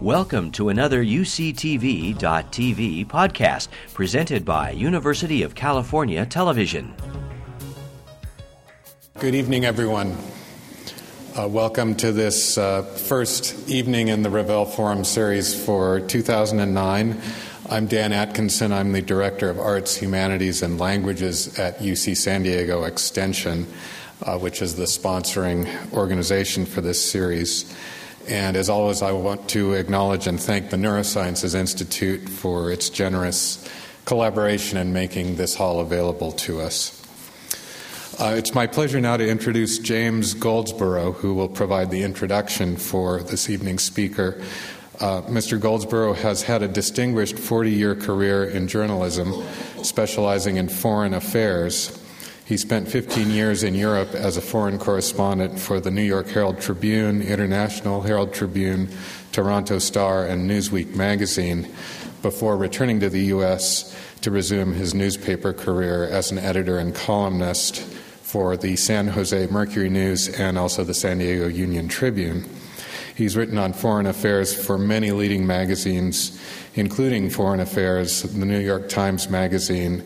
Welcome to another UCTV.tv podcast presented by University of California Television. Good evening, everyone. Uh, welcome to this uh, first evening in the Revelle Forum series for 2009. I'm Dan Atkinson. I'm the Director of Arts, Humanities, and Languages at UC San Diego Extension, uh, which is the sponsoring organization for this series. And as always, I want to acknowledge and thank the Neurosciences Institute for its generous collaboration in making this hall available to us. Uh, it's my pleasure now to introduce James Goldsborough, who will provide the introduction for this evening's speaker. Uh, Mr. Goldsborough has had a distinguished 40 year career in journalism, specializing in foreign affairs. He spent 15 years in Europe as a foreign correspondent for the New York Herald Tribune, International Herald Tribune, Toronto Star, and Newsweek magazine before returning to the U.S. to resume his newspaper career as an editor and columnist for the San Jose Mercury News and also the San Diego Union Tribune. He's written on foreign affairs for many leading magazines, including Foreign Affairs, the New York Times Magazine,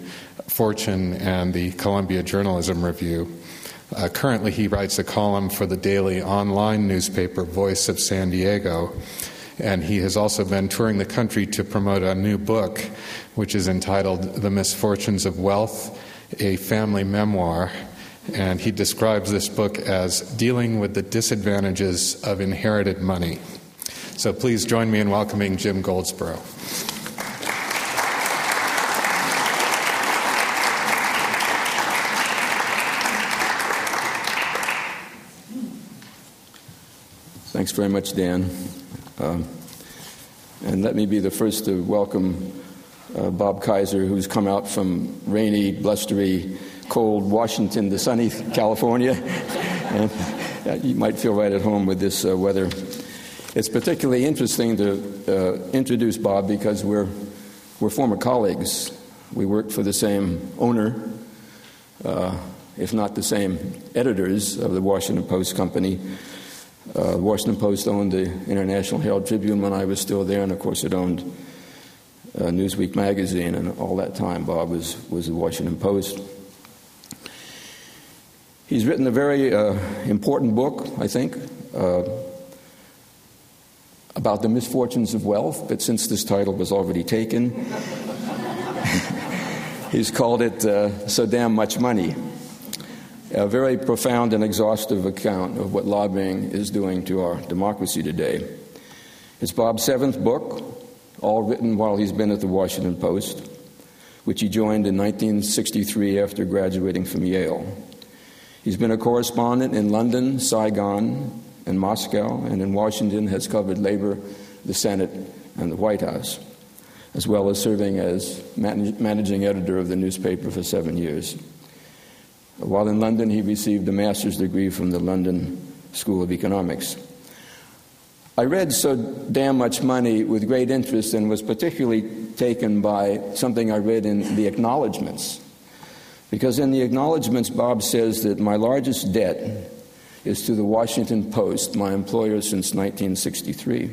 Fortune and the Columbia Journalism Review. Uh, currently, he writes a column for the daily online newspaper Voice of San Diego, and he has also been touring the country to promote a new book, which is entitled The Misfortunes of Wealth, a family memoir. And he describes this book as dealing with the disadvantages of inherited money. So please join me in welcoming Jim Goldsborough. Very much, Dan. Um, and let me be the first to welcome uh, Bob Kaiser, who's come out from rainy, blustery, cold Washington to sunny California. and uh, you might feel right at home with this uh, weather. It's particularly interesting to uh, introduce Bob because we're, we're former colleagues. We worked for the same owner, uh, if not the same editors of the Washington Post Company. Uh, Washington Post owned the International Herald Tribune when I was still there, and of course, it owned uh, Newsweek magazine, and all that time, Bob was was the Washington Post. He's written a very uh, important book, I think, uh, about the misfortunes of wealth. But since this title was already taken, he's called it uh, "So Damn Much Money." A very profound and exhaustive account of what lobbying is doing to our democracy today. It's Bob's seventh book, all written while he's been at the Washington Post, which he joined in 1963 after graduating from Yale. He's been a correspondent in London, Saigon, and Moscow, and in Washington has covered labor, the Senate, and the White House, as well as serving as managing editor of the newspaper for seven years. While in London, he received a master's degree from the London School of Economics. I read So Damn Much Money with great interest and was particularly taken by something I read in the acknowledgments. Because in the acknowledgments, Bob says that my largest debt is to the Washington Post, my employer since 1963.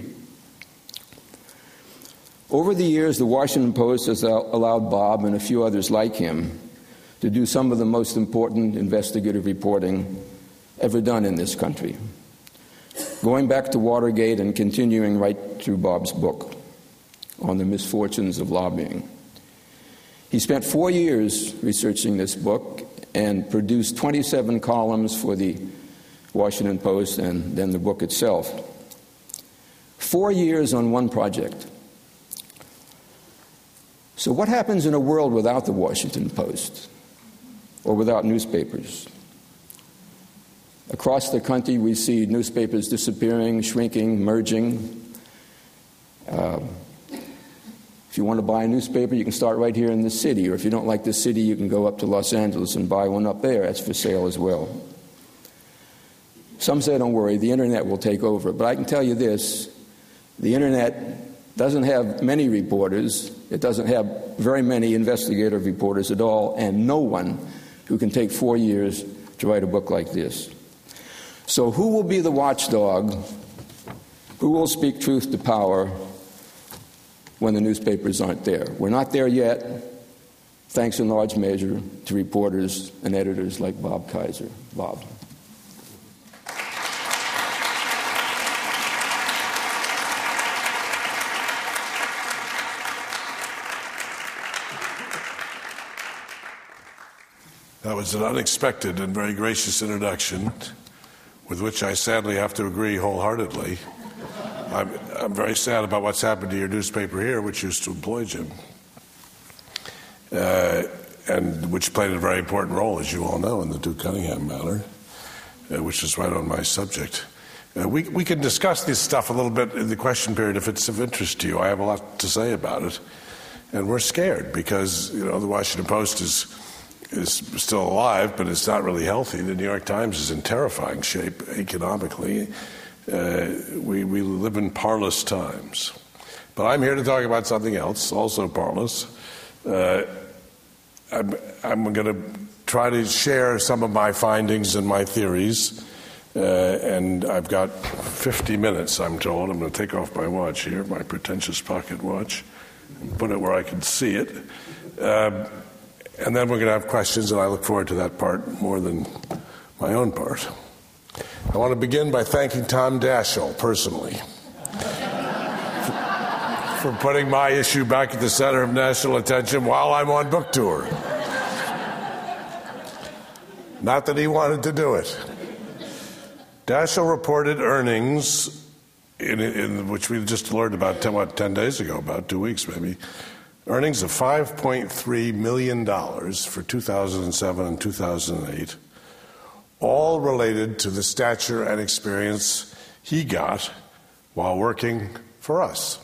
Over the years, the Washington Post has allowed Bob and a few others like him to do some of the most important investigative reporting ever done in this country. Going back to Watergate and continuing right through Bob's book on the misfortunes of lobbying. He spent four years researching this book and produced 27 columns for the Washington Post and then the book itself. Four years on one project. So, what happens in a world without the Washington Post? Or without newspapers. Across the country, we see newspapers disappearing, shrinking, merging. Uh, if you want to buy a newspaper, you can start right here in the city, or if you don't like the city, you can go up to Los Angeles and buy one up there. That's for sale as well. Some say, don't worry, the internet will take over. But I can tell you this the internet doesn't have many reporters, it doesn't have very many investigative reporters at all, and no one who can take four years to write a book like this. So, who will be the watchdog Who will speak truth to power when the newspapers aren't there? We're not there yet, thanks in large measure to reporters and editors like Bob Kaiser. Bob. That was an unexpected and very gracious introduction, with which I sadly have to agree wholeheartedly. I'm, I'm very sad about what's happened to your newspaper here, which used to employ Jim, uh, and which played a very important role, as you all know, in the Duke Cunningham matter, uh, which is right on my subject. Uh, we, we can discuss this stuff a little bit in the question period if it's of interest to you. I have a lot to say about it. And we're scared because, you know, the Washington Post is is still alive, but it's not really healthy. The New York Times is in terrifying shape economically. Uh, we, we live in parlous times. But I'm here to talk about something else, also parlous. Uh, I'm, I'm going to try to share some of my findings and my theories. Uh, and I've got 50 minutes, I'm told. I'm going to take off my watch here, my pretentious pocket watch, and put it where I can see it. Uh, and then we're going to have questions, and I look forward to that part more than my own part. I want to begin by thanking Tom Daschle personally for putting my issue back at the center of national attention while I'm on book tour. Not that he wanted to do it. Daschle reported earnings, in, in, which we just learned about 10, what, 10 days ago, about two weeks maybe, earnings of $5.3 million for 2007 and 2008, all related to the stature and experience he got while working for us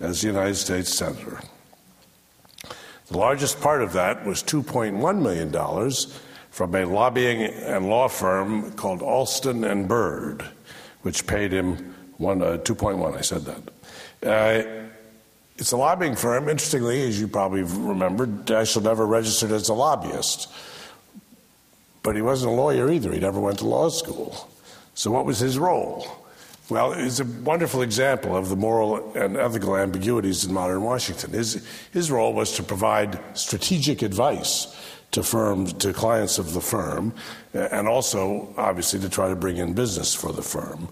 as the United States Senator. The largest part of that was $2.1 million from a lobbying and law firm called Alston and Bird, which paid him one, uh, 2.1, I said that. Uh, it's a lobbying firm. Interestingly, as you probably remember, Daschle never registered as a lobbyist. But he wasn't a lawyer either. He never went to law school. So, what was his role? Well, it's a wonderful example of the moral and ethical ambiguities in modern Washington. His, his role was to provide strategic advice to firms, to clients of the firm, and also, obviously, to try to bring in business for the firm.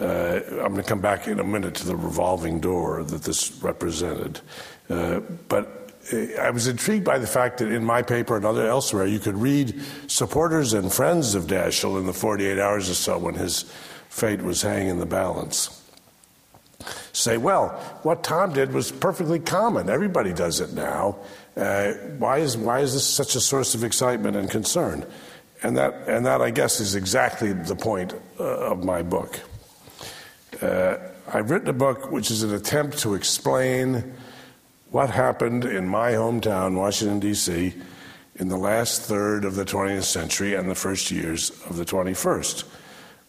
Uh, I'm going to come back in a minute to the revolving door that this represented. Uh, but uh, I was intrigued by the fact that in my paper and other elsewhere, you could read supporters and friends of Daschle in the 48 hours or so when his fate was hanging in the balance. Say, well, what Tom did was perfectly common. Everybody does it now. Uh, why, is, why is this such a source of excitement and concern? And that, and that I guess, is exactly the point uh, of my book. Uh, I've written a book which is an attempt to explain what happened in my hometown, Washington, D.C., in the last third of the 20th century and the first years of the 21st,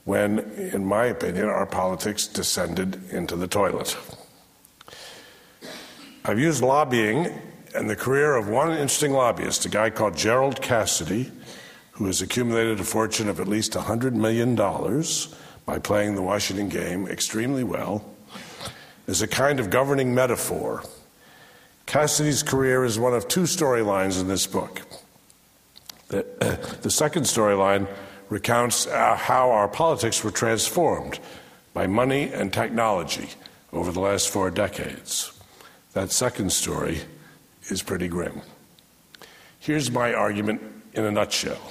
when, in my opinion, our politics descended into the toilet. I've used lobbying and the career of one interesting lobbyist, a guy called Gerald Cassidy, who has accumulated a fortune of at least $100 million by playing the Washington game extremely well is a kind of governing metaphor. Cassidy's career is one of two storylines in this book. The, uh, the second storyline recounts uh, how our politics were transformed by money and technology over the last four decades. That second story is pretty grim. Here's my argument in a nutshell.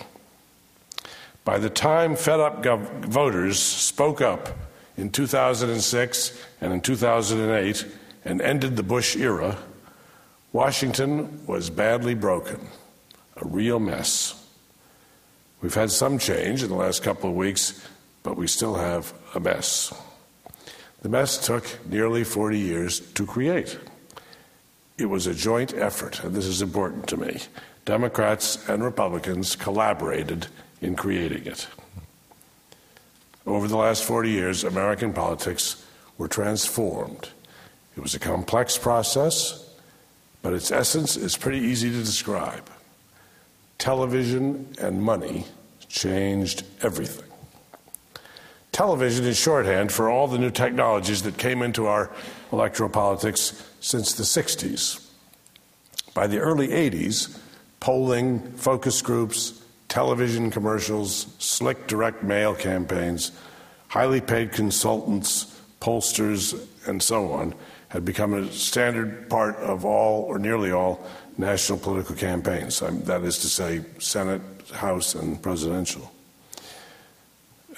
By the time fed up gov- voters spoke up in 2006 and in 2008 and ended the Bush era, Washington was badly broken, a real mess. We've had some change in the last couple of weeks, but we still have a mess. The mess took nearly 40 years to create. It was a joint effort, and this is important to me. Democrats and Republicans collaborated in creating it. Over the last 40 years, American politics were transformed. It was a complex process, but its essence is pretty easy to describe. Television and money changed everything. television is shorthand for all the new technologies that came into our electoral politics since the 60s. By the early 80s, polling, focus groups, television commercials, slick direct mail campaigns, highly paid consultants, pollsters, and so on had become a standard part of all or nearly all national political campaigns. That is to say, Senate, House, and presidential.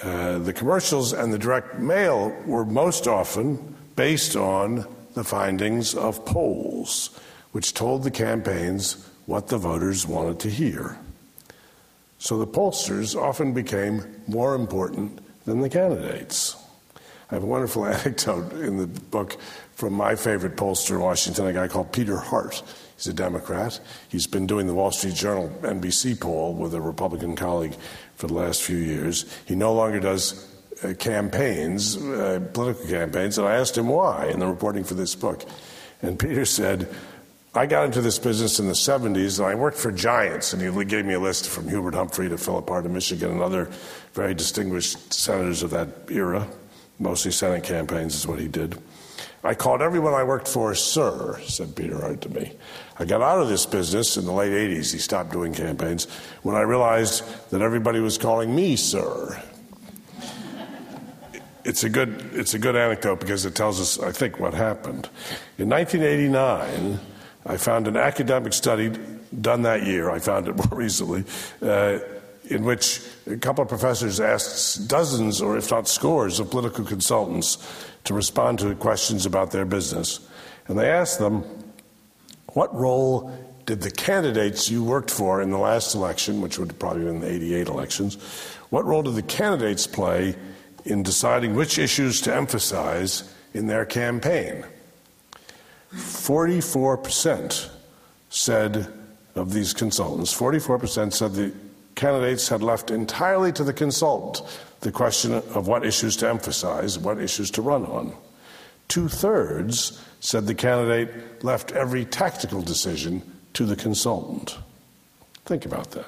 Uh, the commercials and the direct mail were most often based on the findings of polls, which told the campaigns what the voters wanted to hear. So the pollsters often became more important than the candidates. I have a wonderful anecdote in the book from my favorite pollster in Washington, a guy called Peter Hart. He's a Democrat. He's been doing the Wall Street Journal NBC poll with a Republican colleague for the last few years. He no longer does uh, campaigns, uh, political campaigns, and I asked him why in the reporting for this book. And Peter said, I got into this business in the 70s and I worked for giants. And he gave me a list from Hubert Humphrey to Philip Hart of Michigan and other very distinguished senators of that era. Mostly Senate campaigns is what he did. I called everyone I worked for sir, said Peter Hart to me. I got out of this business in the late 80s. He stopped doing campaigns when I realized that everybody was calling me sir. It's a good, it's a good anecdote because it tells us, I think, what happened. In 1989, I found an academic study done that year. I found it more recently. Uh, in which a couple of professors asked dozens, or if not scores, of political consultants to respond to questions about their business. And they asked them, what role did the candidates you worked for in the last election, which would probably have been the 88 elections, what role did the candidates play in deciding which issues to emphasize in their campaign? 44% said of these consultants, 44% said the candidates had left entirely to the consultant the question of what issues to emphasize, what issues to run on. Two thirds said the candidate left every tactical decision to the consultant. Think about that.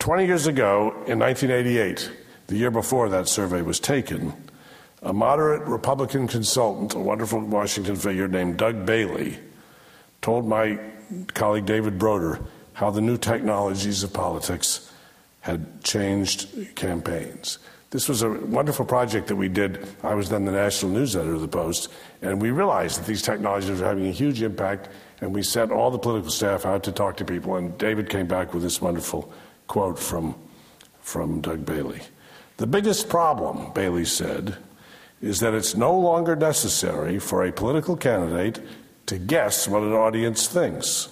20 years ago, in 1988, the year before that survey was taken, a moderate Republican consultant, a wonderful Washington figure named Doug Bailey, told my colleague David Broder how the new technologies of politics had changed campaigns. This was a wonderful project that we did. I was then the national news editor of the Post, and we realized that these technologies were having a huge impact, and we sent all the political staff out to talk to people, and David came back with this wonderful quote from, from Doug Bailey. The biggest problem, Bailey said, is that it's no longer necessary for a political candidate to guess what an audience thinks.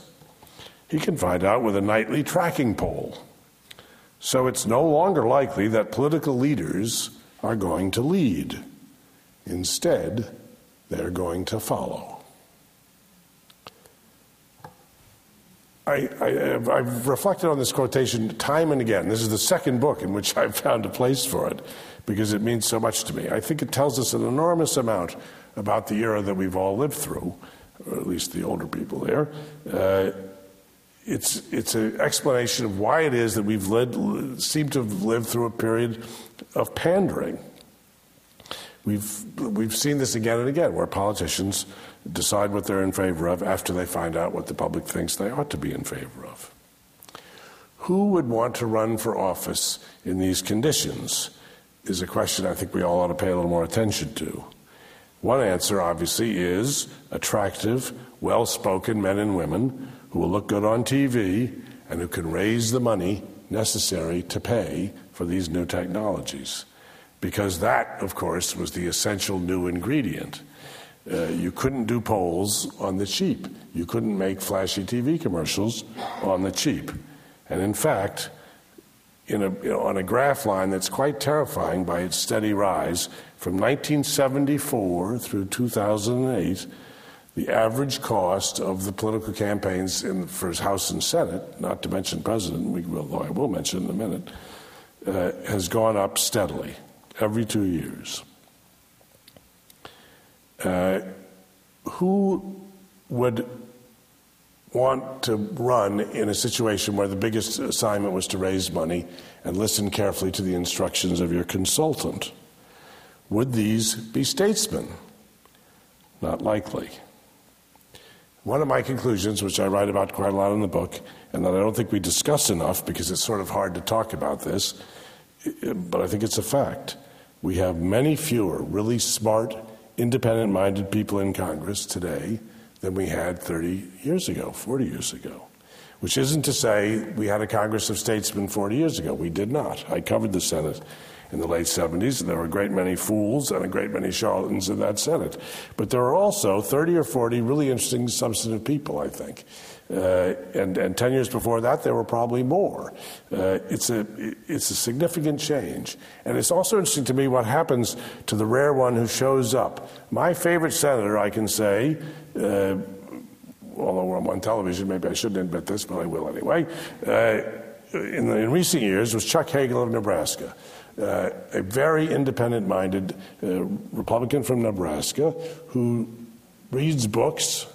He can find out with a nightly tracking poll. So it's no longer likely that political leaders are going to lead. Instead, they're going to follow. I, have reflected on this quotation time and again. This is the second book in which I've found a place for it because it means so much to me. I think it tells us an enormous amount about the era that we've all lived through, or at least the older people there. Uh, it's it's an explanation of why it is that we've led, seem to have lived through a period of pandering. We've we've seen this again and again, where politicians decide what they're in favor of after they find out what the public thinks they ought to be in favor of. Who would want to run for office in these conditions? Is a question I think we all ought to pay a little more attention to. One answer, obviously, is attractive, well spoken men and women who will look good on TV and who can raise the money necessary to pay for these new technologies. Because that, of course, was the essential new ingredient. Uh, you couldn't do polls on the cheap. You couldn't make flashy TV commercials on the cheap. And in fact, in a, on a graph line that's quite terrifying by its steady rise, from 1974 through 2008, the average cost of the political campaigns in, for House and Senate, not to mention President, we will, I will mention in a minute, uh, has gone up steadily every two years. Uh, who would want to run in a situation where the biggest assignment was to raise money and listen carefully to the instructions of your consultant? Would these be statesmen? Not likely. One of my conclusions, which I write about quite a lot in the book, and that I don't think we discuss enough because it's sort of hard to talk about this, but I think it's a fact. We have many fewer really smart, independent minded people in Congress today than we had 30 years ago, 40 years ago. Which isn't to say we had a Congress of statesmen 40 years ago. We did not. I covered the Senate in the late 70s, and there were a great many fools and a great many charlatans in that Senate. But there are also 30 or 40 really interesting, substantive people, I think. Uh, and, and 10 years before that, there were probably more. Uh, it's, a, it's a significant change. And it's also interesting to me what happens to the rare one who shows up. My favorite senator, I can say, uh, although I'm on television, maybe I shouldn't admit this, but I will anyway, uh, in, the, in recent years was Chuck Hagel of Nebraska. Uh, a very independent minded uh, Republican from Nebraska who reads books,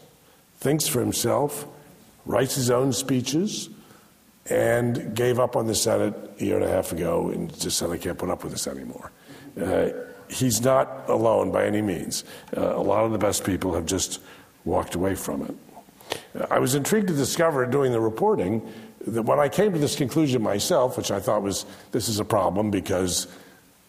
thinks for himself, writes his own speeches, and gave up on the Senate a year and a half ago and just said, I can't put up with this anymore. Uh, he's not alone by any means. Uh, a lot of the best people have just walked away from it. I was intrigued to discover doing the reporting that when I came to this conclusion myself, which I thought was this is a problem because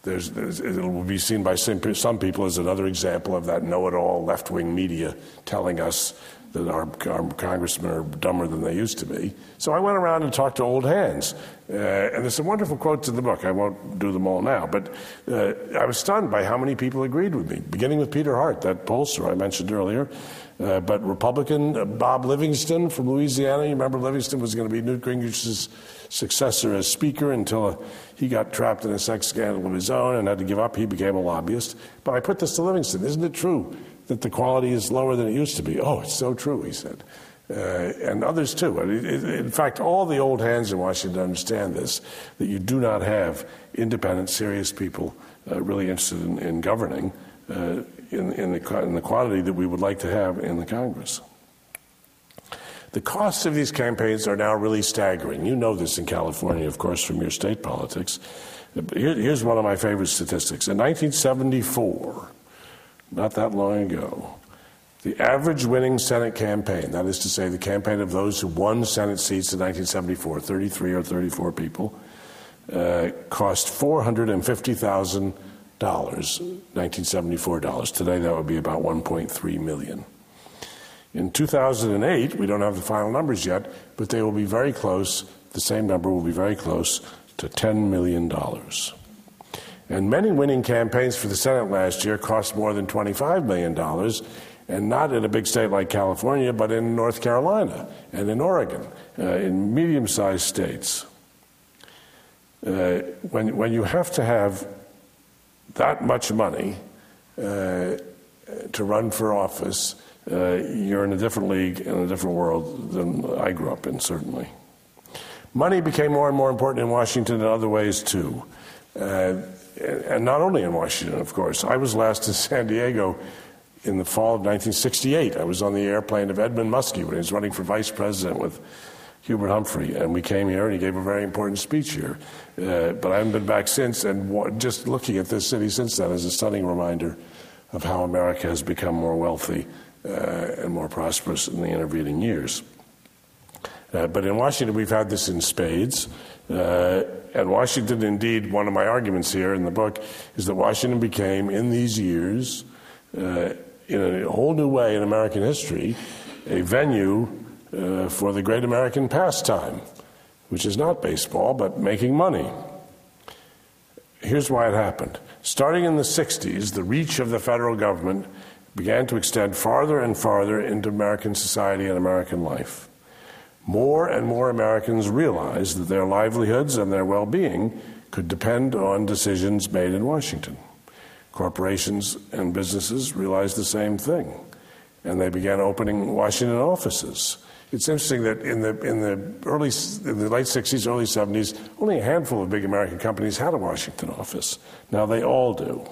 there's, there's, it will be seen by some, some people as another example of that know it all left wing media telling us that our, our, congressmen are dumber than they used to be. So I went around and talked to old hands. Uh, and there's some wonderful quotes in the book. I won't do them all now. But uh, I was stunned by how many people agreed with me, beginning with Peter Hart, that pollster I mentioned earlier. Uh, but Republican uh, Bob Livingston from Louisiana, you remember Livingston was going to be Newt Gingrich's successor as Speaker until uh, he got trapped in a sex scandal of his own and had to give up. He became a lobbyist. But I put this to Livingston Isn't it true that the quality is lower than it used to be? Oh, it's so true, he said. Uh, and others too. In fact, all the old hands in Washington understand this that you do not have independent, serious people uh, really interested in, in governing uh, in, in, the, in the quantity that we would like to have in the Congress. The costs of these campaigns are now really staggering. You know this in California, of course, from your state politics. Here, here's one of my favorite statistics. In 1974, not that long ago, the average winning Senate campaign, that is to say, the campaign of those who won Senate seats in 1974, 33 or 34 people, uh, cost 450,000 dollars, 1974 dollars. Today that would be about 1.3 million. In 2008, we don't have the final numbers yet, but they will be very close. The same number will be very close to 10 million dollars. And many winning campaigns for the Senate last year cost more than $25 million, and not in a big state like California, but in North Carolina and in Oregon, uh, in medium sized states. Uh, when, when you have to have that much money uh, to run for office, uh, you're in a different league, in a different world than I grew up in, certainly. Money became more and more important in Washington in other ways, too. Uh, and not only in Washington, of course. I was last in San Diego in the fall of 1968. I was on the airplane of Edmund Muskie when he was running for vice president with Hubert Humphrey, and we came here, and he gave a very important speech here. Uh, but I haven't been back since, and w- just looking at this city since then is a stunning reminder of how America has become more wealthy uh, and more prosperous in the intervening years. Uh, but in Washington, we've had this in spades. Uh, and Washington, indeed, one of my arguments here in the book is that Washington became, in these years, uh, in a whole new way in American history, a venue uh, for the great American pastime, which is not baseball, but making money. Here's why it happened. Starting in the 60s, the reach of the federal government began to extend farther and farther into American society and American life. More and more Americans realized that their livelihoods and their well being could depend on decisions made in Washington. Corporations and businesses realized the same thing, and they began opening Washington offices it's interesting that in the in the early in the late 60s, early 70s, only a handful of big American companies had a Washington office. Now they all do.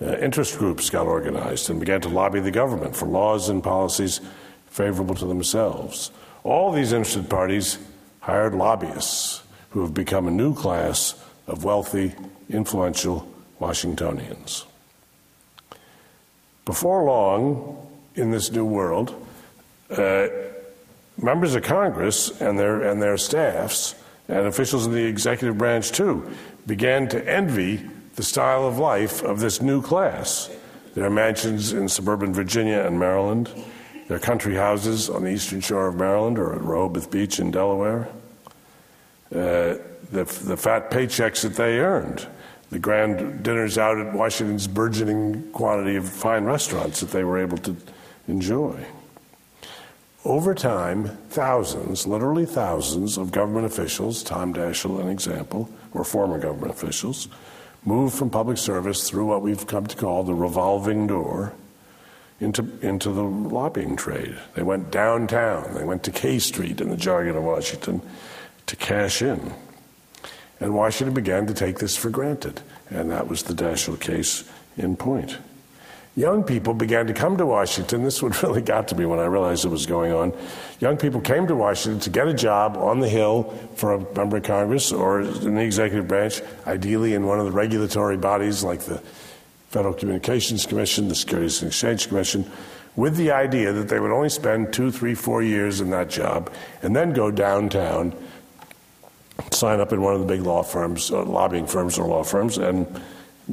Uh, interest groups got organized and began to lobby the government for laws and policies favorable to themselves. All these interested parties hired lobbyists who have become a new class of wealthy, influential Washingtonians. Before long, in this new world, uh, members of Congress and their, and their staffs and officials in the executive branch too began to envy the style of life of this new class. Their mansions in suburban Virginia and Maryland, their country houses on the eastern shore of Maryland or at Rehoboth Beach in Delaware, uh, the, the fat paychecks that they earned, the grand dinners out at Washington's burgeoning quantity of fine restaurants that they were able to enjoy. Over time, thousands, literally thousands, of government officials, Tom Daschle an example, or former government officials, moved from public service through what we've come to call the revolving door into, into the lobbying trade. They went downtown, they went to K Street in the jargon of Washington to cash in. And Washington began to take this for granted, and that was the Daschle case in point young people began to come to Washington. This what really got to me when I realized it was going on. Young people came to Washington to get a job on the Hill for a member of Congress or in the executive branch, ideally in one of the regulatory bodies like the Federal Communications Commission, the Securities and Exchange Commission, with the idea that they would only spend two, three, four years in that job and then go downtown, sign up in one of the big law firms, uh, lobbying firms or law firms, and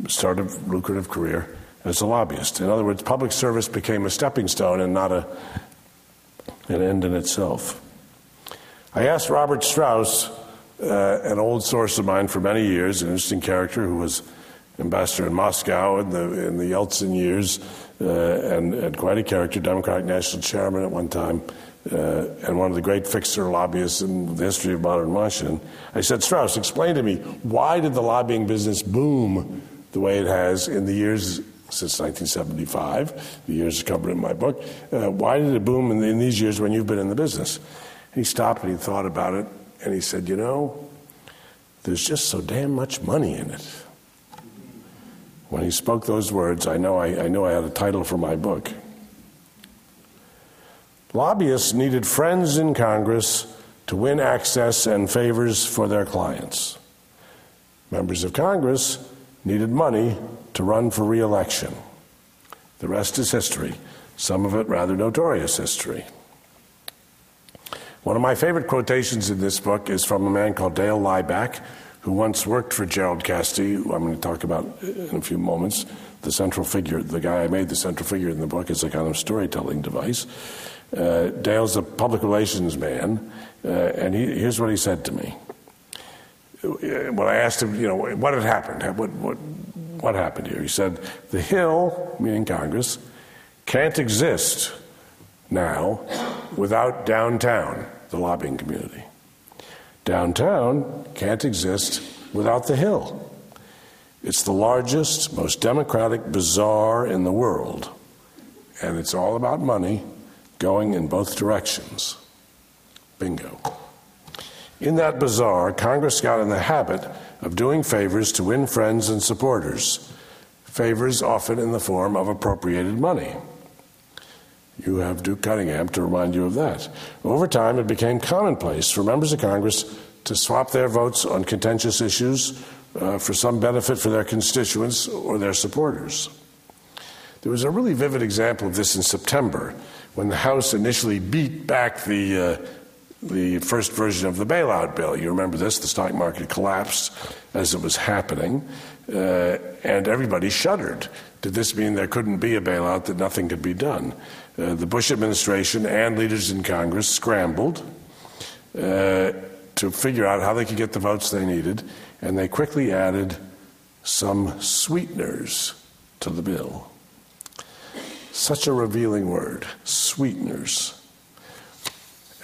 start a lucrative career as a lobbyist. In other words, public service became a stepping stone and not a, an end in itself. I asked Robert Strauss, uh, an old source of mine for many years, an interesting character who was ambassador in Moscow in the, in the Yeltsin years, uh, and, and, quite a character, Democratic National Chairman at one time, uh, and one of the great fixer lobbyists in the history of modern Washington. I said, Strauss, explain to me, why did the lobbying business boom the way it has in the years since 1975, the years covered in my book. Uh, why did it boom in, in, these years when you've been in the business? he stopped and he thought about it and he said, You know, there's just so damn much money in it. When he spoke those words, I know I, I know I had a title for my book. Lobbyists needed friends in Congress to win access and favors for their clients. Members of Congress needed money to run for re election. The rest is history, some of it rather notorious history. One of my favorite quotations in this book is from a man called Dale Leibach, who once worked for Gerald Cassidy, who I'm going to talk about in a few moments, the central figure, the guy I made the central figure in the book is a kind of storytelling device. Uh, Dale's a public relations man, uh, and he, here's what he said to me. When I asked him, you know, what had happened, what, what, what happened here? He said, the Hill, meaning Congress, can't exist now without downtown, the lobbying community. Downtown can't exist without the Hill. It's the largest, most democratic bazaar in the world, and it's all about money going in both directions. Bingo. In that bazaar, Congress got in the habit of doing favors to win friends and supporters, favors often in the form of appropriated money. You have Duke Cunningham to remind you of that. Over time, it became commonplace for members of Congress to swap their votes on contentious issues uh, for some benefit for their constituents or their supporters. There was a really vivid example of this in September when the House initially beat back the uh, the first version of the bailout bill. You remember this? The stock market collapsed as it was happening, uh, and everybody shuddered. Did this mean there couldn't be a bailout, that nothing could be done? Uh, the Bush administration and leaders in Congress scrambled uh, to figure out how they could get the votes they needed, and they quickly added some sweeteners to the bill. Such a revealing word sweeteners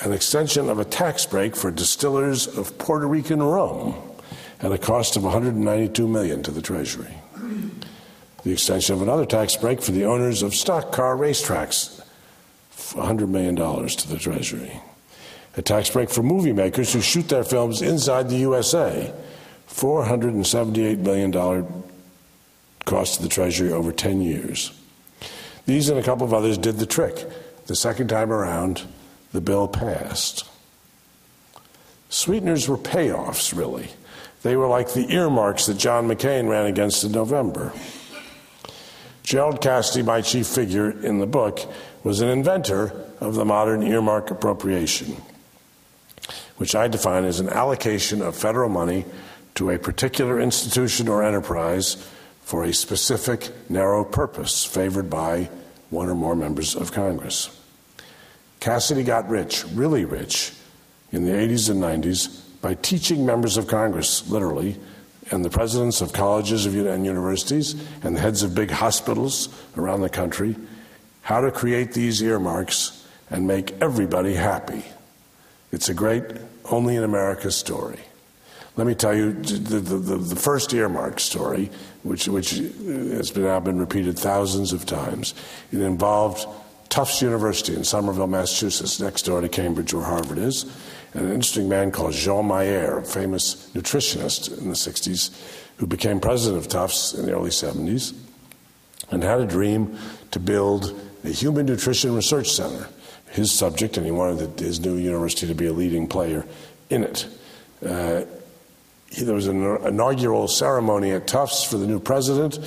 an extension of a tax break for distillers of Puerto Rican rum at a cost of 192 million to the Treasury. The extension of another tax break for the owners of stock car racetracks, $100 million to the Treasury. A tax break for movie makers who shoot their films inside the USA, $478 million cost to the Treasury over 10 years. These and a couple of others did the trick the second time around, the bill passed. Sweeteners were payoffs, really. They were like the earmarks that John McCain ran against in November. Gerald Cassidy, my chief figure in the book, was an inventor of the modern earmark appropriation, which I define as an allocation of federal money to a particular institution or enterprise for a specific narrow purpose favored by one or more members of Congress. Cassidy got rich, really rich, in the 80s and 90s by teaching members of Congress, literally, and the presidents of colleges and universities and the heads of big hospitals around the country how to create these earmarks and make everybody happy. It's a great, only in America story. Let me tell you the, the, the first earmark story, which, which has been, now been repeated thousands of times. It involved Tufts University in Somerville, Massachusetts, next door to Cambridge, where Harvard is and an interesting man called Jean Mayer, a famous nutritionist in the 60s, who became president of Tufts in the early 70s and had a dream to build a human nutrition research center, his subject, and he wanted his new university to be a leading player in it. Uh, there was an inaugural ceremony at Tufts for the new president,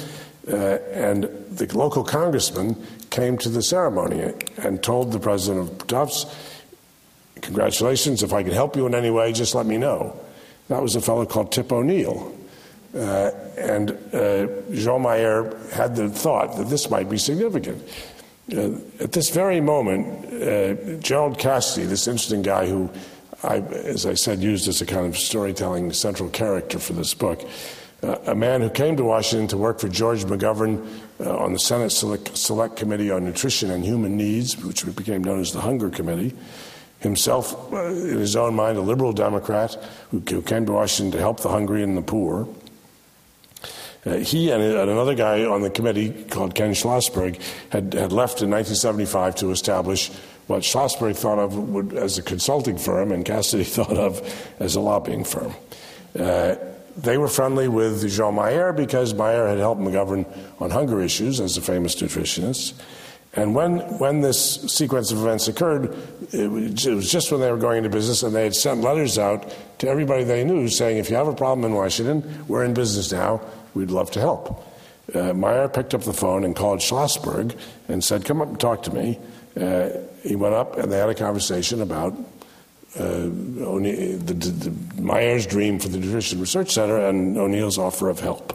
uh, and the local congressman came to the ceremony and told the president of Tufts, Congratulations. If I can help you in any way, just let me know. That was a fellow called Tip O'Neill. Uh, and uh, Jean Mayer had the thought that this might be significant. Uh, at this very moment, uh, Gerald Cassidy, this interesting guy who I, as I said, used as a kind of storytelling central character for this book, uh, a man who came to Washington to work for George McGovern uh, on the Senate Select, Select Committee on Nutrition and Human Needs, which became known as the Hunger Committee himself, uh, in his own mind, a liberal Democrat who, who, came to Washington to help the hungry and the poor. Uh, he and, and, another guy on the committee called Ken Schlossberg had, had left in 1975 to establish what Schlossberg thought of would, as a consulting firm and Cassidy thought of as a lobbying firm. Uh, they were friendly with Jean Mayer because Mayer had helped McGovern on hunger issues as a famous nutritionist. And when, when this sequence of events occurred, it was just when they were going into business, and they had sent letters out to everybody they knew saying, if you have a problem in Washington, we're in business now, we'd love to help. Uh, Mayer picked up the phone and called Schlossberg and said, Come up and talk to me. Uh, he went up, and they had a conversation about uh, the, the, the Mayer's dream for the Nutrition Research Center and O'Neill's offer of help.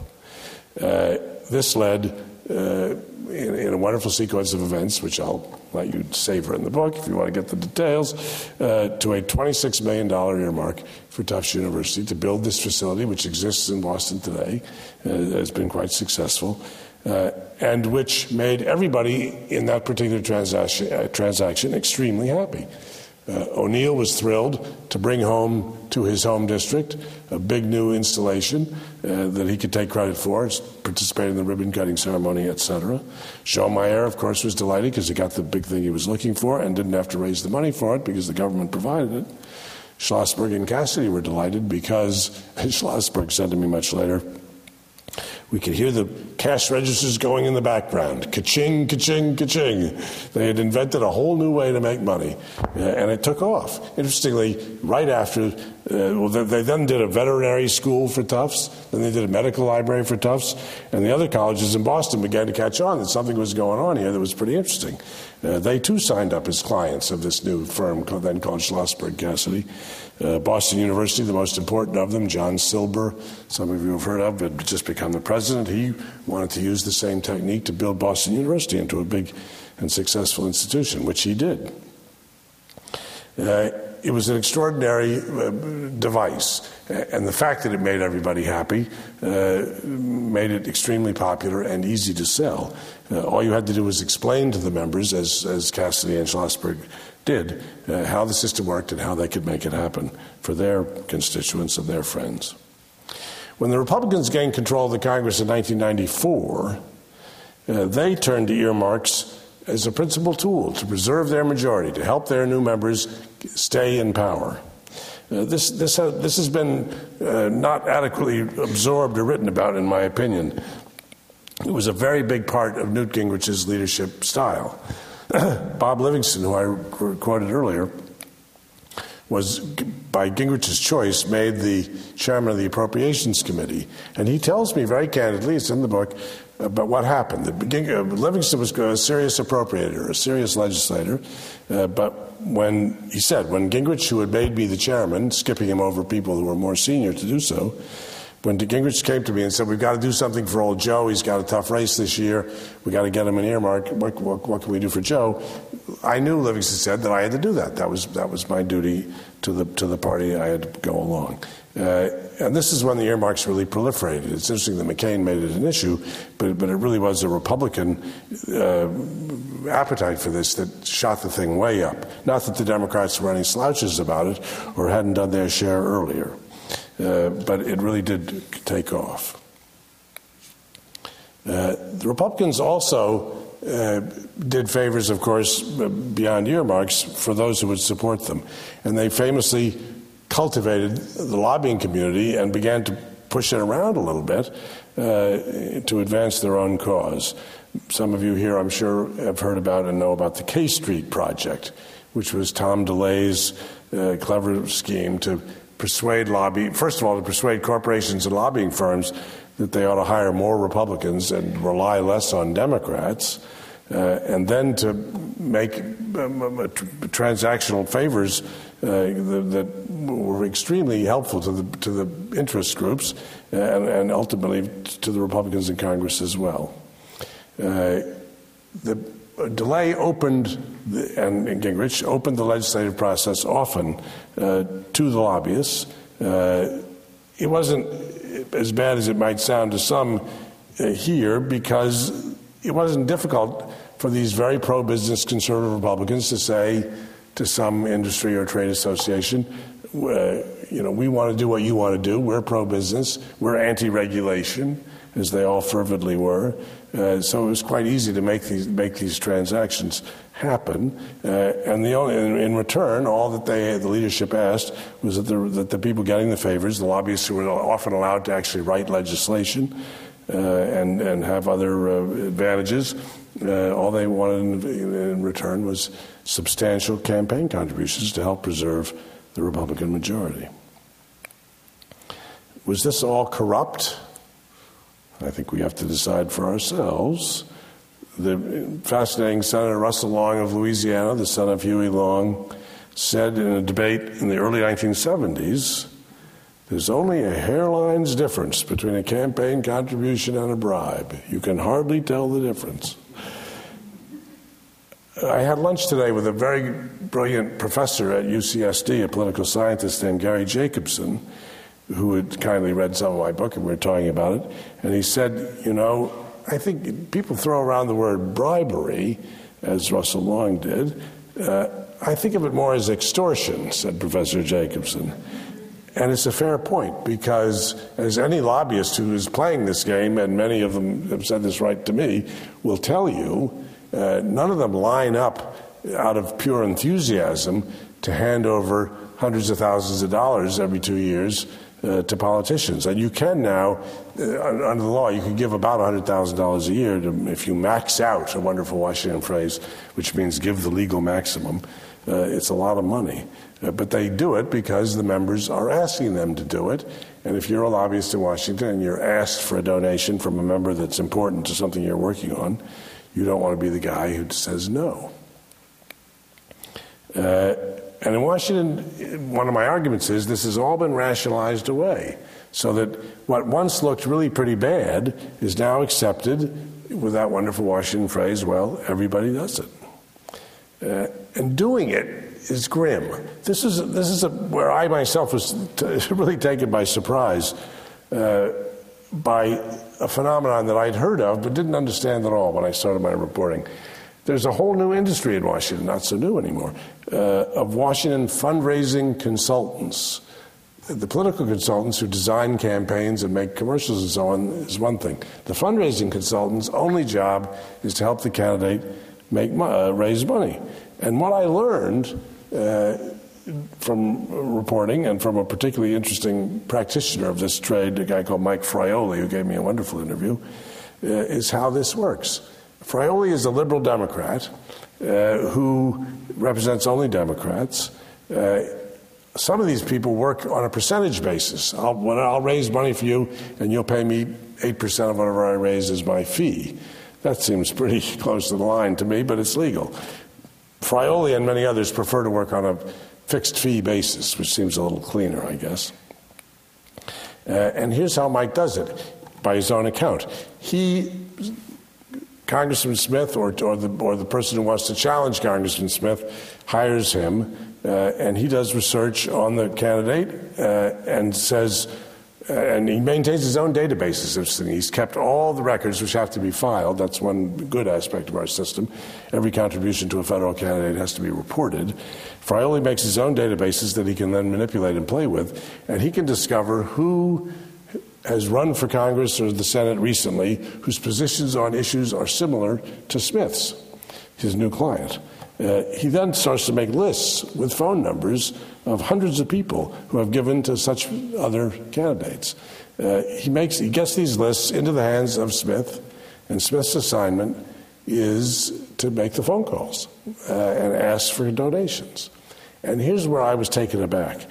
Uh, this led uh, in, in, a wonderful sequence of events, which I'll let you savor in the book if you want to get the details, uh, to a $26 million earmark for Tufts University to build this facility, which exists in Boston today, uh, has been quite successful, uh, and which made everybody in that particular transaction, transaction extremely happy. Uh, O'Neill was thrilled to bring home to his home district a big new installation uh, that he could take credit for, participate in the ribbon cutting ceremony, etc. Jean of course, was delighted because he got the big thing he was looking for and didn't have to raise the money for it because the government provided it. Schlossberg and Cassidy were delighted because, Schlossberg said to me much later, we could hear the cash registers going in the background. Ka-ching, ka-ching, ka-ching. They had invented a whole new way to make money, uh, and it took off. Interestingly, right after, uh, well, they, then did a veterinary school for Tufts, then they did a medical library for Tufts, and the other colleges in Boston began to catch on that something was going on here that was pretty interesting. Uh, they too signed up as clients of this new firm, then called Schlossberg Cassidy. Uh, Boston University, the most important of them, John Silber, some of you have heard of, had just become the president. He wanted to use the same technique to build Boston University into a big and successful institution, which he did. It was an extraordinary uh, device, and the fact that it made everybody happy uh, made it extremely popular and easy to sell. Uh, all you had to do was explain to the members, as, as Cassidy and Schlossberg did, uh, how the system worked and how they could make it happen for their constituents and their friends. When the Republicans gained control of the Congress in 1994, uh, they turned to earmarks as a principal tool to preserve their majority, to help their new members stay in power. Uh, this, this, uh, this has been uh, not adequately absorbed or written about, in my opinion. It was a very big part of Newt Gingrich's leadership style. Bob Livingston, who I quoted earlier, was by Gingrich's choice made the chairman of the Appropriations Committee. And he tells me very candidly, it's in the book, about what happened. Uh, Livingston was a serious appropriator, a serious legislator, uh, but when he said, when Gingrich, who had made me the chairman, skipping him over people who were more senior to do so, when Gingrich came to me and said, We've got to do something for old Joe, he's got a tough race this year, we've got to get him an earmark, what, what, what, can we do for Joe? I knew Livingston said that I had to do that. That was, that was my duty to the, to the party, I had to go along. Uh, and this is when the earmarks really proliferated. It's interesting that McCain made it an issue, but, but it really was a Republican uh, appetite for this that shot the thing way up. Not that the Democrats were any slouches about it or hadn't done their share earlier. Uh, but it really did take off. Uh, the Republicans also uh, did favors, of course, beyond earmarks for those who would support them. And they famously cultivated the lobbying community and began to push it around a little bit uh, to advance their own cause. Some of you here, I'm sure, have heard about and know about the K Street Project, which was Tom DeLay's uh, clever scheme to persuade lobby, first of all, to persuade corporations and lobbying firms that they ought to hire more Republicans and rely less on Democrats, uh, and then to make um, um transactional favors uh, that, that, were extremely helpful to the, to the interest groups and, and ultimately to the Republicans in Congress as well. Uh, the DeLay opened, and Gingrich opened the legislative process often uh, to the lobbyists. Uh, it wasn't as bad as it might sound to some uh, here because it wasn't difficult for these very pro business conservative Republicans to say to some industry or trade association, uh, you know, we want to do what you want to do. We're pro business. We're anti regulation, as they all fervently were. Uh, so it was quite easy to make these make these transactions happen. Uh, and the only, in, in, return, all that they the leadership asked was that the, that the people getting the favors, the lobbyists who were often allowed to actually write legislation uh, and and have other uh, advantages, uh, all they wanted in, in return was substantial campaign contributions to help preserve the Republican majority. Was this all corrupt? I think we have to decide for ourselves. The fascinating Senator Russell Long of Louisiana, the son of Huey Long, said in a debate in the early 1970s there's only a hairline's difference between a campaign contribution and a bribe. You can hardly tell the difference. I had lunch today with a very brilliant professor at UCSD, a political scientist named Gary Jacobson who had kindly read some of my book and we were talking about it, and he said, you know, I think people throw around the word bribery, as Russell Long did. Uh, I think of it more as extortion, said Professor Jacobson. And it's a fair point because, as any lobbyist who is playing this game, and many of them have said this right to me, will tell you, uh, none of them line up out of pure enthusiasm to hand over hundreds of thousands of dollars every two years uh, to politicians. And you can now, uh, under the law, you can give about $100,000 a year to, if you max out, a wonderful Washington phrase, which means give the legal maximum. Uh, it's a lot of money. Uh, but they do it because the members are asking them to do it. And if you're a lobbyist in Washington and you're asked for a donation from a member that's important to something you're working on, you don't want to be the guy who says no. Uh, and in Washington, one of my arguments is this has all been rationalized away. So that what once looked really pretty bad is now accepted with that wonderful Washington phrase, well, everybody does it. Uh, and doing it is grim. This is, this is a, where I myself was t- really taken by surprise uh, by a phenomenon that I'd heard of but didn't understand at all when I started my reporting. There's a whole new industry in Washington, not so new anymore, uh, of Washington fundraising consultants. The political consultants who design campaigns and make commercials and so on is one thing. The fundraising consultant's only job is to help the candidate make uh, raise money. And what I learned uh, from reporting and from a particularly interesting practitioner of this trade, a guy called Mike Fraioli, who gave me a wonderful interview, uh, is how this works. Fraioli is a liberal Democrat uh, who represents only Democrats. Uh, some of these people work on a percentage basis. I'll, I'll raise money for you, and you'll pay me 8% of whatever I raise as my fee. That seems pretty close to the line to me, but it's legal. Fraioli and many others prefer to work on a fixed fee basis, which seems a little cleaner, I guess. Uh, and here's how Mike does it by his own account. He, Congressman Smith, or, or, the, or the person who wants to challenge Congressman Smith, hires him, uh, and he does research on the candidate uh, and says, Uh, and he maintains his own databases. He's kept all the records which have to be filed. That's one good aspect of our system. Every contribution to a federal candidate has to be reported. Fraioli makes his own databases that he can then manipulate and play with, and he can discover who has run for Congress or the Senate recently whose positions on issues are similar to Smith's, his new client. Uh, he then starts to make lists with phone numbers of hundreds of people who have given to such other candidates. Uh, he makes he gets these lists into the hands of Smith, and Smith's assignment is to make the phone calls uh, and ask for donations. And here's where I was taken aback.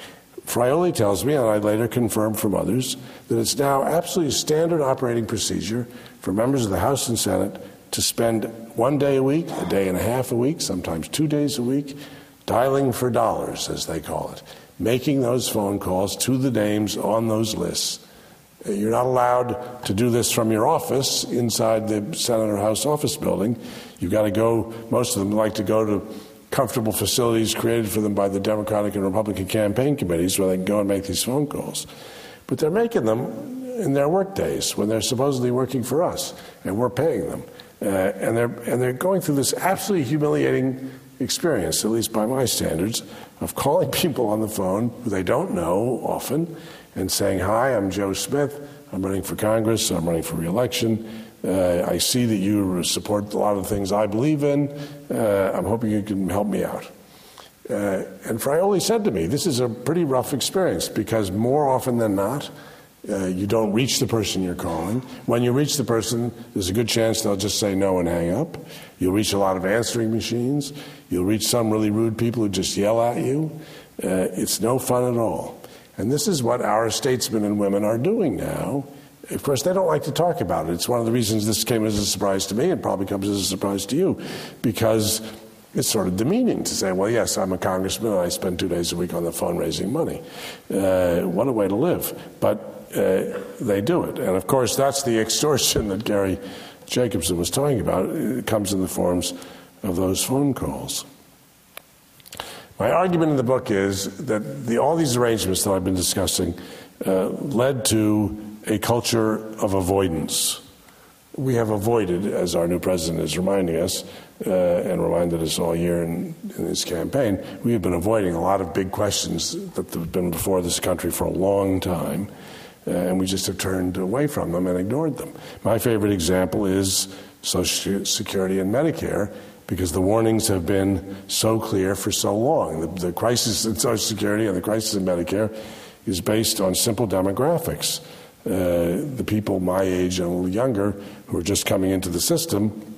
Fraioli tells me, and I later confirmed from others, that it's now absolutely standard operating procedure for members of the House and Senate to spend one day a week, a day and a half a week, sometimes two days a week, dialing for dollars, as they call it, making those phone calls to the names on those lists. You're not allowed to do this from your office inside the Senate or House office building. You've got to go, most of them like to go to comfortable facilities created for them by the Democratic and Republican campaign committees where they can go and make these phone calls. But they're making them in their work days when they're supposedly working for us and we're paying them. Uh, and, they're, and they're going through this absolutely humiliating experience, at least by my standards, of calling people on the phone who they don't know often and saying, Hi, I'm Joe Smith. I'm running for Congress. I'm running for reelection. Uh, I see that you support a lot of the things I believe in. Uh, I'm hoping you can help me out. Uh, and Fraioli said to me, This is a pretty rough experience because more often than not, uh, you don't reach the person you're calling. When you reach the person, there's a good chance they'll just say no and hang up. You'll reach a lot of answering machines. You'll reach some really rude people who just yell at you. Uh, it's no fun at all. And this is what our statesmen and women are doing now. Of course, they don't like to talk about it. It's one of the reasons this came as a surprise to me and probably comes as a surprise to you, because it's sort of demeaning to say, well, yes, I'm a congressman and I spend two days a week on the phone raising money. Uh, what a way to live. But they do it. And of course, that's the extortion that Gary Jacobson was talking about. It comes in the forms of those phone calls. My argument in the book is that the, all these arrangements that I've been discussing uh, led to a culture of avoidance. We have avoided, as our new president is reminding us, uh, and reminded us all year in, in his campaign, we have been avoiding a lot of big questions that have been before this country for a long time. Uh, and we just have turned away from them and ignored them. My favorite example is Social Security and Medicare, because the warnings have been so clear for so long. The, the crisis in Social Security and the crisis in Medicare is based on simple demographics. Uh, the people my age and a little younger who are just coming into the system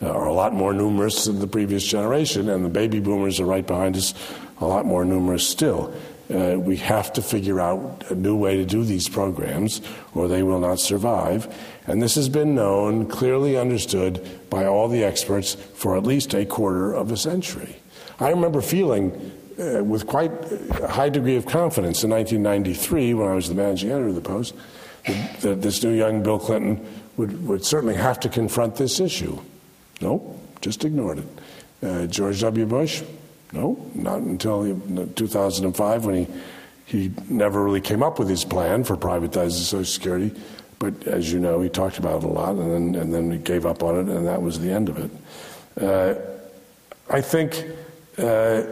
uh, are a lot more numerous than the previous generation, and the baby boomers are right behind us, a lot more numerous still. Uh, we have to figure out a new way to do these programs, or they will not survive. And this has been known, clearly understood by all the experts for at least a quarter of a century. I remember feeling uh, with quite a high degree of confidence in 1993, when I was the managing editor of the Post, that, that this new young Bill Clinton would, would certainly have to confront this issue. Nope, just ignored it. Uh, George W. Bush, no, not until 2005 when he, he never really came up with his plan for privatizing Social Security. But as you know, he talked about it a lot and then, and then he gave up on it, and that was the end of it. Uh, I think uh,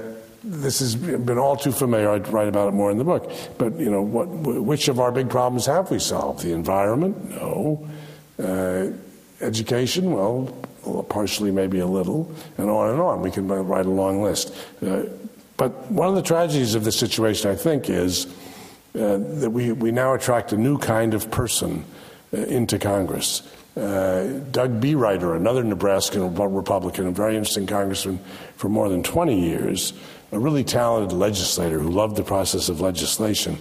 this has been all too familiar. I'd write about it more in the book. But, you know, what, which of our big problems have we solved? The environment? No. Uh, education? Well, partially, maybe a little, and on and on. We can write a long list. Uh, but one of the tragedies of this situation, I think, is uh, that we, we now attract a new kind of person uh, into Congress. Uh, Doug Bereuter, another Nebraskan Republican, a very interesting congressman for more than 20 years, a really talented legislator who loved the process of legislation,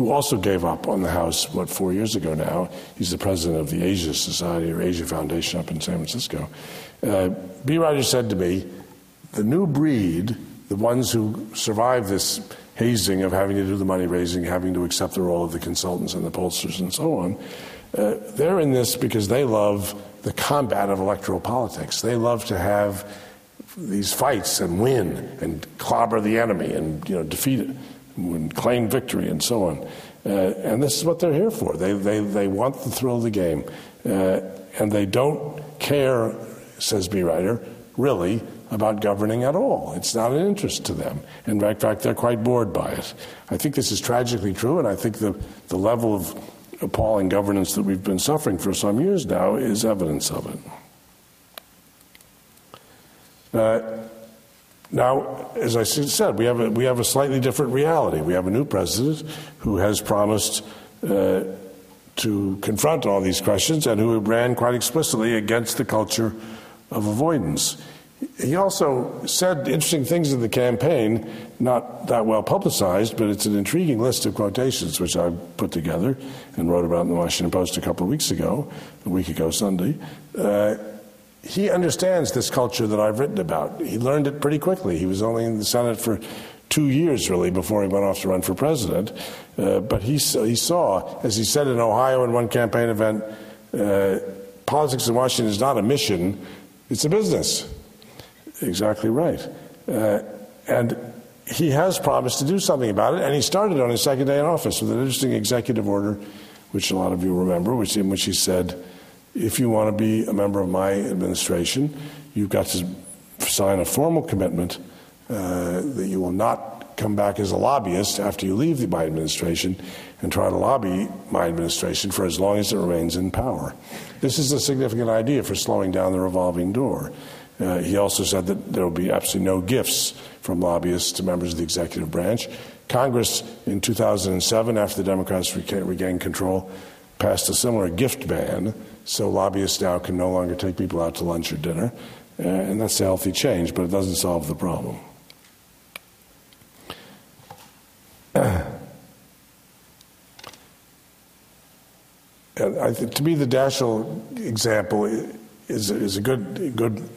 who also gave up on the House, what, four years ago now. He's the president of the Asia Society or Asia Foundation up in San Francisco. Uh, Bereuter said to me, the new breed, the ones who survive this hazing of having to do the money raising, having to accept the role of the consultants and the pollsters and so on, uh, they're in this because they love the combat of electoral politics. They love to have these fights and win and clobber the enemy and you know defeat it and claim victory and so on. Uh, and this is what they're here for. They, they, they want the thrill of the game. Uh, and they don't care, says Bereuter, really about governing at all. It's not an interest to them. In fact, they're quite bored by it. I think this is tragically true, and I think the, the level of appalling governance that we've been suffering for some years now is evidence of it. Uh, now, as I said, we have, a, we have a slightly different reality. We have a new president who has promised uh, to confront all these questions and who ran quite explicitly against the culture of avoidance. He also said interesting things in the campaign, not that well publicized, but it's an intriguing list of quotations which I put together and wrote about in the Washington Post a couple of weeks ago, a week ago Sunday. Uh, he understands this culture that I've written about. He learned it pretty quickly. He was only in the Senate for two years, really, before he went off to run for president. Uh, but he, he saw, as he said in Ohio in one campaign event, uh, politics in Washington is not a mission, it's a business. Exactly right. Uh, and he has promised to do something about it, and he started on his second day in office with an interesting executive order, which a lot of you remember, which, in which he said, if you want to be a member of my administration, you've got to sign a formal commitment uh, that you will not come back as a lobbyist after you leave the, my administration and try to lobby my administration for as long as it remains in power. This is a significant idea for slowing down the revolving door. Uh, he also said that there will be absolutely no gifts from lobbyists to members of the executive branch. Congress in 2007, after the Democrats regained control, passed a similar gift ban, so lobbyists now can no longer take people out to lunch or dinner. Uh, and that's a healthy change, but it doesn't solve the problem. Th- to me, the Daschle example is, is a good, good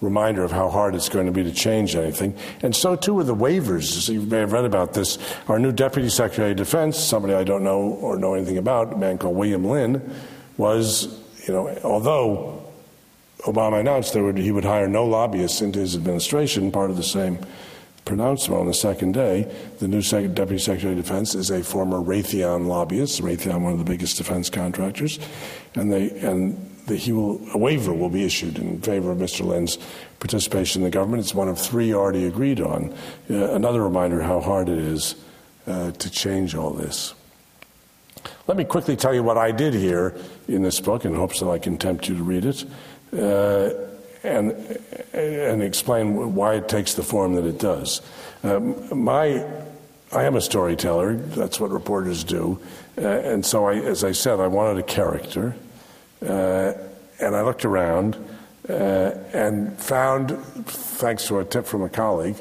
reminder of how hard it's going to be to change anything. And so too are the waivers. You may have read about this. Our new Deputy Secretary of Defense, somebody I don't know or know anything about, a man called William Lynn, was, you know, although Obama announced that he would hire no lobbyists into his administration, part of the same pronouncement on the second day, the new Deputy Secretary of Defense is a former Raytheon lobbyist, Raytheon, one of the biggest defense contractors, and they and that he will, a waiver will be issued in favor of Mr. Lynn's participation in the government. It's one of three already agreed on. Uh, another reminder how hard it is uh, to change all this. Let me quickly tell you what I did here in this book in hopes that I can tempt you to read it uh, and, and explain why it takes the form that it does. Um, my, I am a storyteller, that's what reporters do. Uh, and so, I, as I said, I wanted a character. Uh, and I looked around uh, and found, thanks to a tip from a colleague,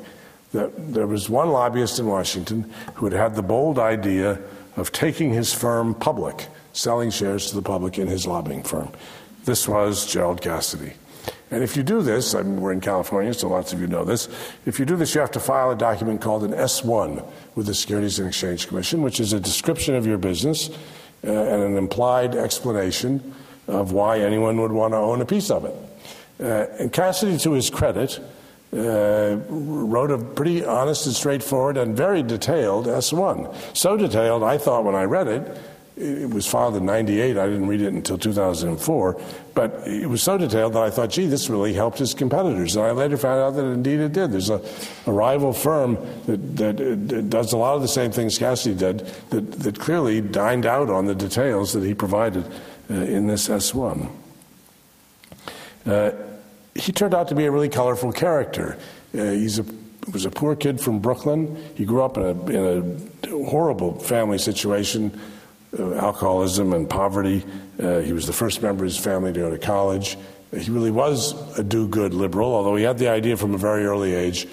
that there was one lobbyist in Washington who had had the bold idea of taking his firm public, selling shares to the public in his lobbying firm. This was Gerald Cassidy. And if you do this, I mean, we're in California, so lots of you know this. If you do this, you have to file a document called an S1 with the Securities and Exchange Commission, which is a description of your business uh, and an implied explanation of why anyone would want to own a piece of it. Uh, and Cassidy, to his credit, uh, wrote a pretty honest and straightforward and very detailed S1. So detailed, I thought when I read it, it was filed in 98. I didn't read it until 2004. But it was so detailed that I thought, gee, this really helped his competitors. And I later found out that indeed it did. There's a, a rival firm that, that, that, does a lot of the same things Cassidy did that, that clearly dined out on the details that he provided uh, in this S1. Uh, he turned out to be a really colorful character. Uh, he's a was a poor kid from Brooklyn. He grew up in a, in a horrible family situation uh, alcoholism and poverty. Uh, he was the first member of his family to go to college. He really was a do good liberal, although he had the idea from a very early age,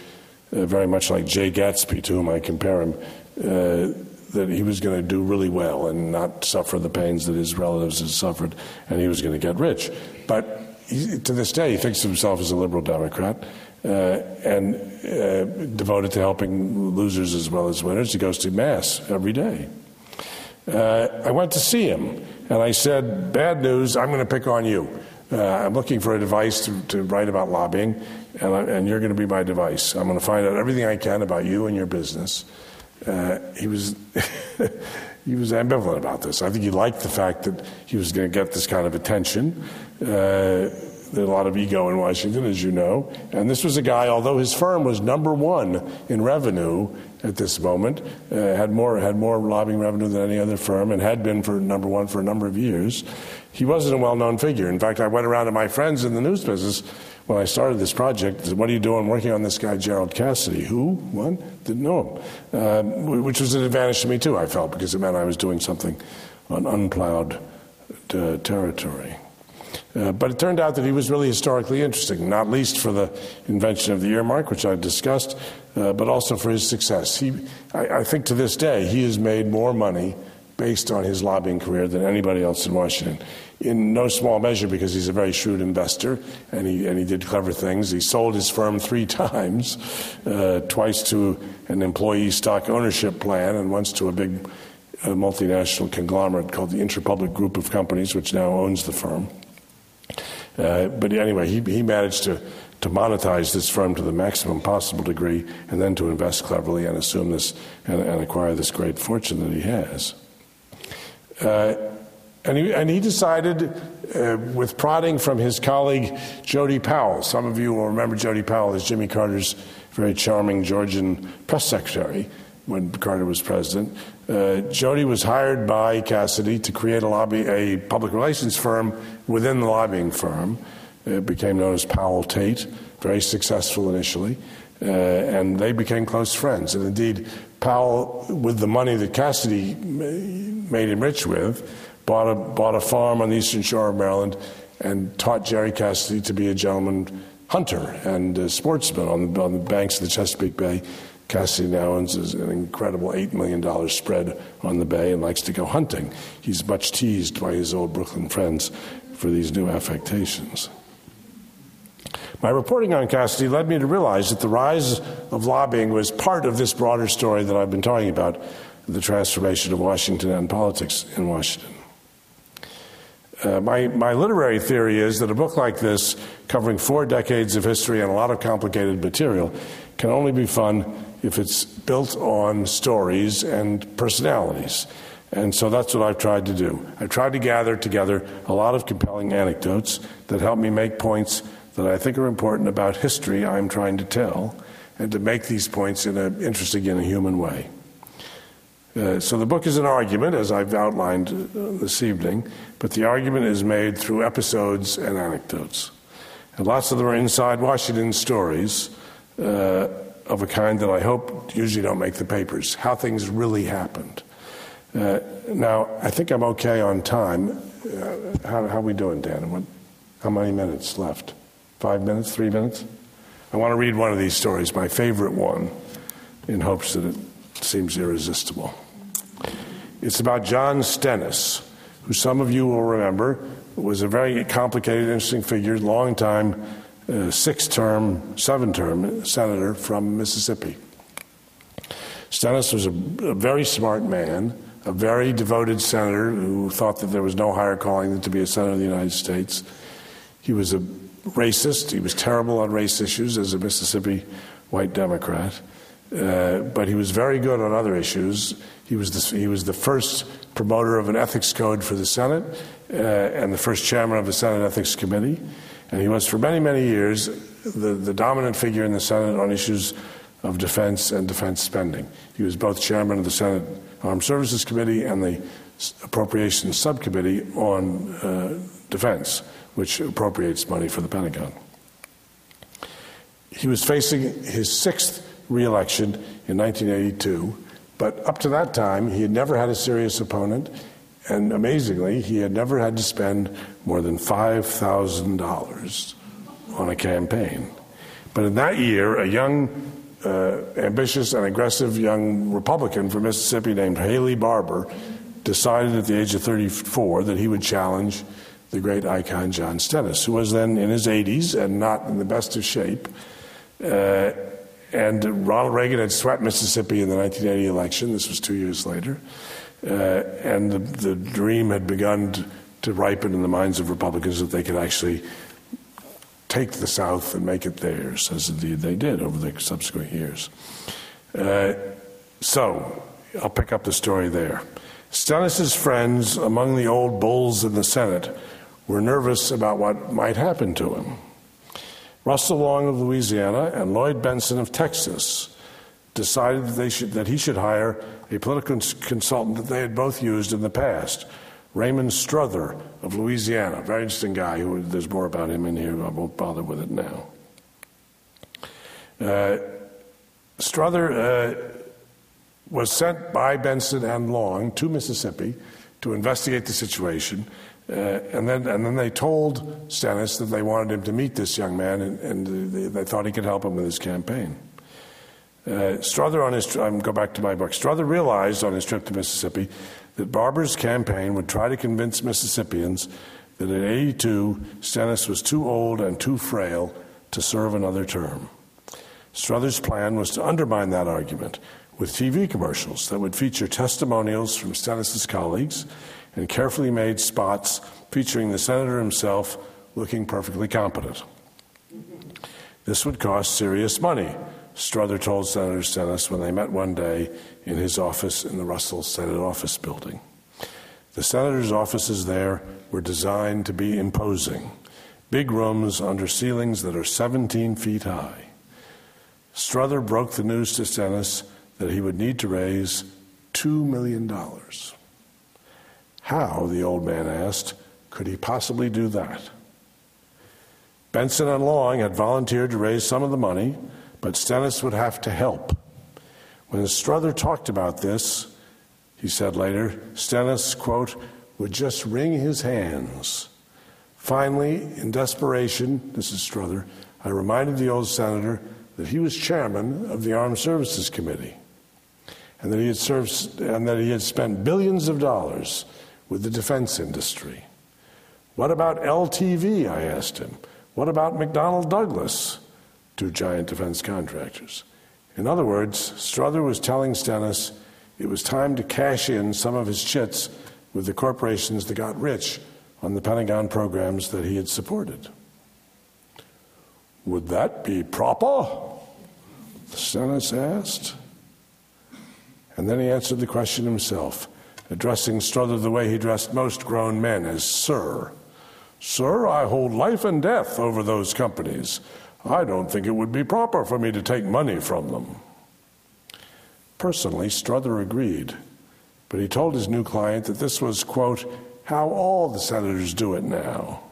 uh, very much like Jay Gatsby, to whom I compare him, uh, that he was going to do really well and not suffer the pains that his relatives had suffered, and he was going to get rich. But he, to this day, he thinks of himself as a liberal Democrat. Uh, and uh, devoted to helping losers as well as winners. He goes to Mass every day. Uh, I went to see him, and I said, Bad news, I'm going to pick on you. Uh, I'm looking for a device to, to write about lobbying, and, I, and you're going to be my device. I'm going to find out everything I can about you and your business. Uh, he was. he was ambivalent about this. I think he liked the fact that he was going to get this kind of attention. Uh, a lot of ego in Washington, as you know. And this was a guy, although his firm was number one in revenue at this moment, uh, had more had more lobbying revenue than any other firm, and had been for number one for a number of years. He wasn't a well-known figure. In fact, I went around to my friends in the news business when I started this project. Said, what are you doing working on this guy, Gerald Cassidy? Who? What? Didn't know him. Uh, which was an advantage to me too. I felt because it meant I was doing something on unplowed uh, territory. Uh, but it turned out that he was really historically interesting, not least for the invention of the earmark, which I discussed, uh, but also for his success. He, I, I, think to this day, he has made more money based on his lobbying career than anybody else in Washington. In no small measure because he's a very shrewd investor and he, and he did clever things. He sold his firm three times, uh, twice to an employee stock ownership plan and once to a big uh, multinational conglomerate called the Interpublic Group of Companies, which now owns the firm. Uh, but anyway, he, he managed to, to monetize this firm to the maximum possible degree and then to invest cleverly and assume this and, and acquire this great fortune that he has. Uh, and, he, and he decided, uh, with prodding from his colleague Jody Powell, some of you will remember Jody Powell as Jimmy Carter's very charming Georgian press secretary when Carter was president. Uh, Jody was hired by Cassidy to create a lobby, a public relations firm within the lobbying firm. It became known as Powell Tate, very successful initially, uh, and they became close friends. And indeed, Powell, with the money that Cassidy made him rich with, bought a, bought a farm on the eastern shore of Maryland and taught Jerry Cassidy to be a gentleman hunter and a sportsman on the, on the banks of the Chesapeake Bay Cassidy now is an incredible $8 million spread on the bay and likes to go hunting. He's much teased by his old Brooklyn friends for these new affectations. My reporting on Cassidy led me to realize that the rise of lobbying was part of this broader story that I've been talking about the transformation of Washington and politics in Washington. Uh, my, my literary theory is that a book like this, covering four decades of history and a lot of complicated material, can only be fun if it's built on stories and personalities. And so that's what I've tried to do. I've tried to gather together a lot of compelling anecdotes that help me make points that I think are important about history I'm trying to tell, and to make these points in an interesting and a human way. Uh, so the book is an argument, as I've outlined uh, this evening, but the argument is made through episodes and anecdotes. And lots of them are inside Washington stories. Uh, of a kind that I hope usually don't make the papers, how things really happened. Uh, now, I think I'm okay on time. Uh, how, how are we doing, Dan? What, how many minutes left? Five minutes? Three minutes? I want to read one of these stories, my favorite one, in hopes that it seems irresistible. It's about John Stennis, who some of you will remember was a very complicated, interesting figure, long time uh, six term, seven term senator from Mississippi. Stennis was a, a, very smart man, a very devoted senator who thought that there was no higher calling than to be a senator of the United States. He was a racist. He was terrible on race issues as a Mississippi white Democrat. Uh, but he was very good on other issues. He was, the, he was the first promoter of an ethics code for the Senate uh, and the first chairman of the Senate Ethics Committee. And he was, for many, many years, the, the dominant figure in the Senate on issues of defense and defense spending. He was both chairman of the Senate Armed Services Committee and the Appropriations Subcommittee on uh, Defense, which appropriates money for the Pentagon. He was facing his sixth reelection in 1982, but up to that time, he had never had a serious opponent And amazingly, he had never had to spend more than $5,000 on a campaign. But in that year, a young, uh, ambitious, and aggressive young Republican from Mississippi named Haley Barbour decided at the age of 34 that he would challenge the great icon John Stennis, who was then in his 80s and not in the best of shape. Uh, and Ronald Reagan had swept Mississippi in the 1980 election. This was two years later. Uh, and the, the, dream had begun to, to, ripen in the minds of Republicans that they could actually take the South and make it theirs, as indeed they did over the subsequent years. Uh, so, I'll pick up the story there. Stennis's friends among the old bulls in the Senate were nervous about what might happen to him. Russell Long of Louisiana and Lloyd Bentsen of Texas decided that, should, that he should hire a political consultant that they had both used in the past, Raymond Strother of Louisiana. Very interesting guy. Who, there's more about him in here. I won't bother with it now. Uh, uh, was sent by Bentsen and Long to Mississippi to investigate the situation. Uh, and then, and then they told Stennis that they wanted him to meet this young man, and, and they, they thought he could help him with his campaign. Uh, Strother on his, I'm go back to my book. Strother realized on his trip to Mississippi that Barbour's campaign would try to convince Mississippians that at 82, Stennis was too old and too frail to serve another term. Strother's plan was to undermine that argument with TV commercials that would feature testimonials from Stennis's colleagues and carefully made spots featuring the senator himself looking perfectly competent. This would cost serious money Strother told Senator Stennis when they met one day in his office in the Russell Senate office building. The senator's offices there were designed to be imposing big rooms under ceilings that are 17 feet high. Strother broke the news to Stennis that he would need to raise $2 million. How, the old man asked, could he possibly do that? Bentsen and Long had volunteered to raise some of the money but Stennis would have to help. When Strother talked about this, he said later, Stennis, quote, would just wring his hands. Finally, in desperation, this is Strother, I reminded the old senator that he was chairman of the Armed Services Committee and that he had, served, and that he had spent billions of dollars with the defense industry. What about LTV? I asked him. What about McDonnell Douglas? To giant defense contractors. In other words, Strother was telling Stennis it was time to cash in some of his chits with the corporations that got rich on the Pentagon programs that he had supported. Would that be proper? Stennis asked. And then he answered the question himself, addressing Strother the way he addressed most grown men as Sir. Sir, I hold life and death over those companies. I don't think it would be proper for me to take money from them. Personally, Strother agreed, but he told his new client that this was, quote, how all the senators do it now.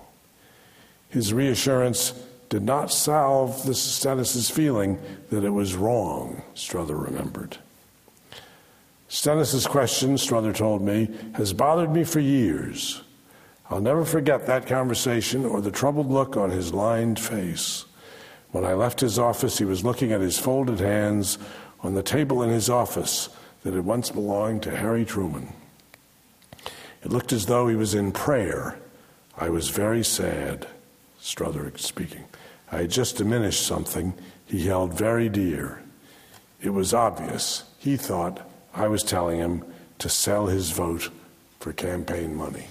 His reassurance did not salve the Stennis's feeling that it was wrong, Strother remembered. Stennis's question, Strother told me, has bothered me for years. I'll never forget that conversation or the troubled look on his lined face. When I left his office, he was looking at his folded hands on the table in his office that had once belonged to Harry Truman. It looked as though he was in prayer. I was very sad, Strother speaking. I had just diminished something he held very dear. It was obvious. He thought I was telling him to sell his vote for campaign money.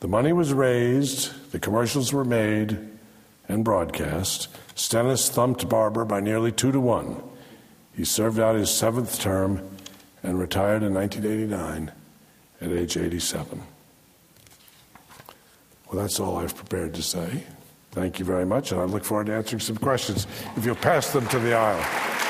The money was raised, the commercials were made, and broadcast, Stennis thumped Barbour by nearly two to one. He served out his seventh term and retired in 1989 at age 87. Well, that's all I've prepared to say. Thank you very much, and I look forward to answering some questions if you'll pass them to the aisle.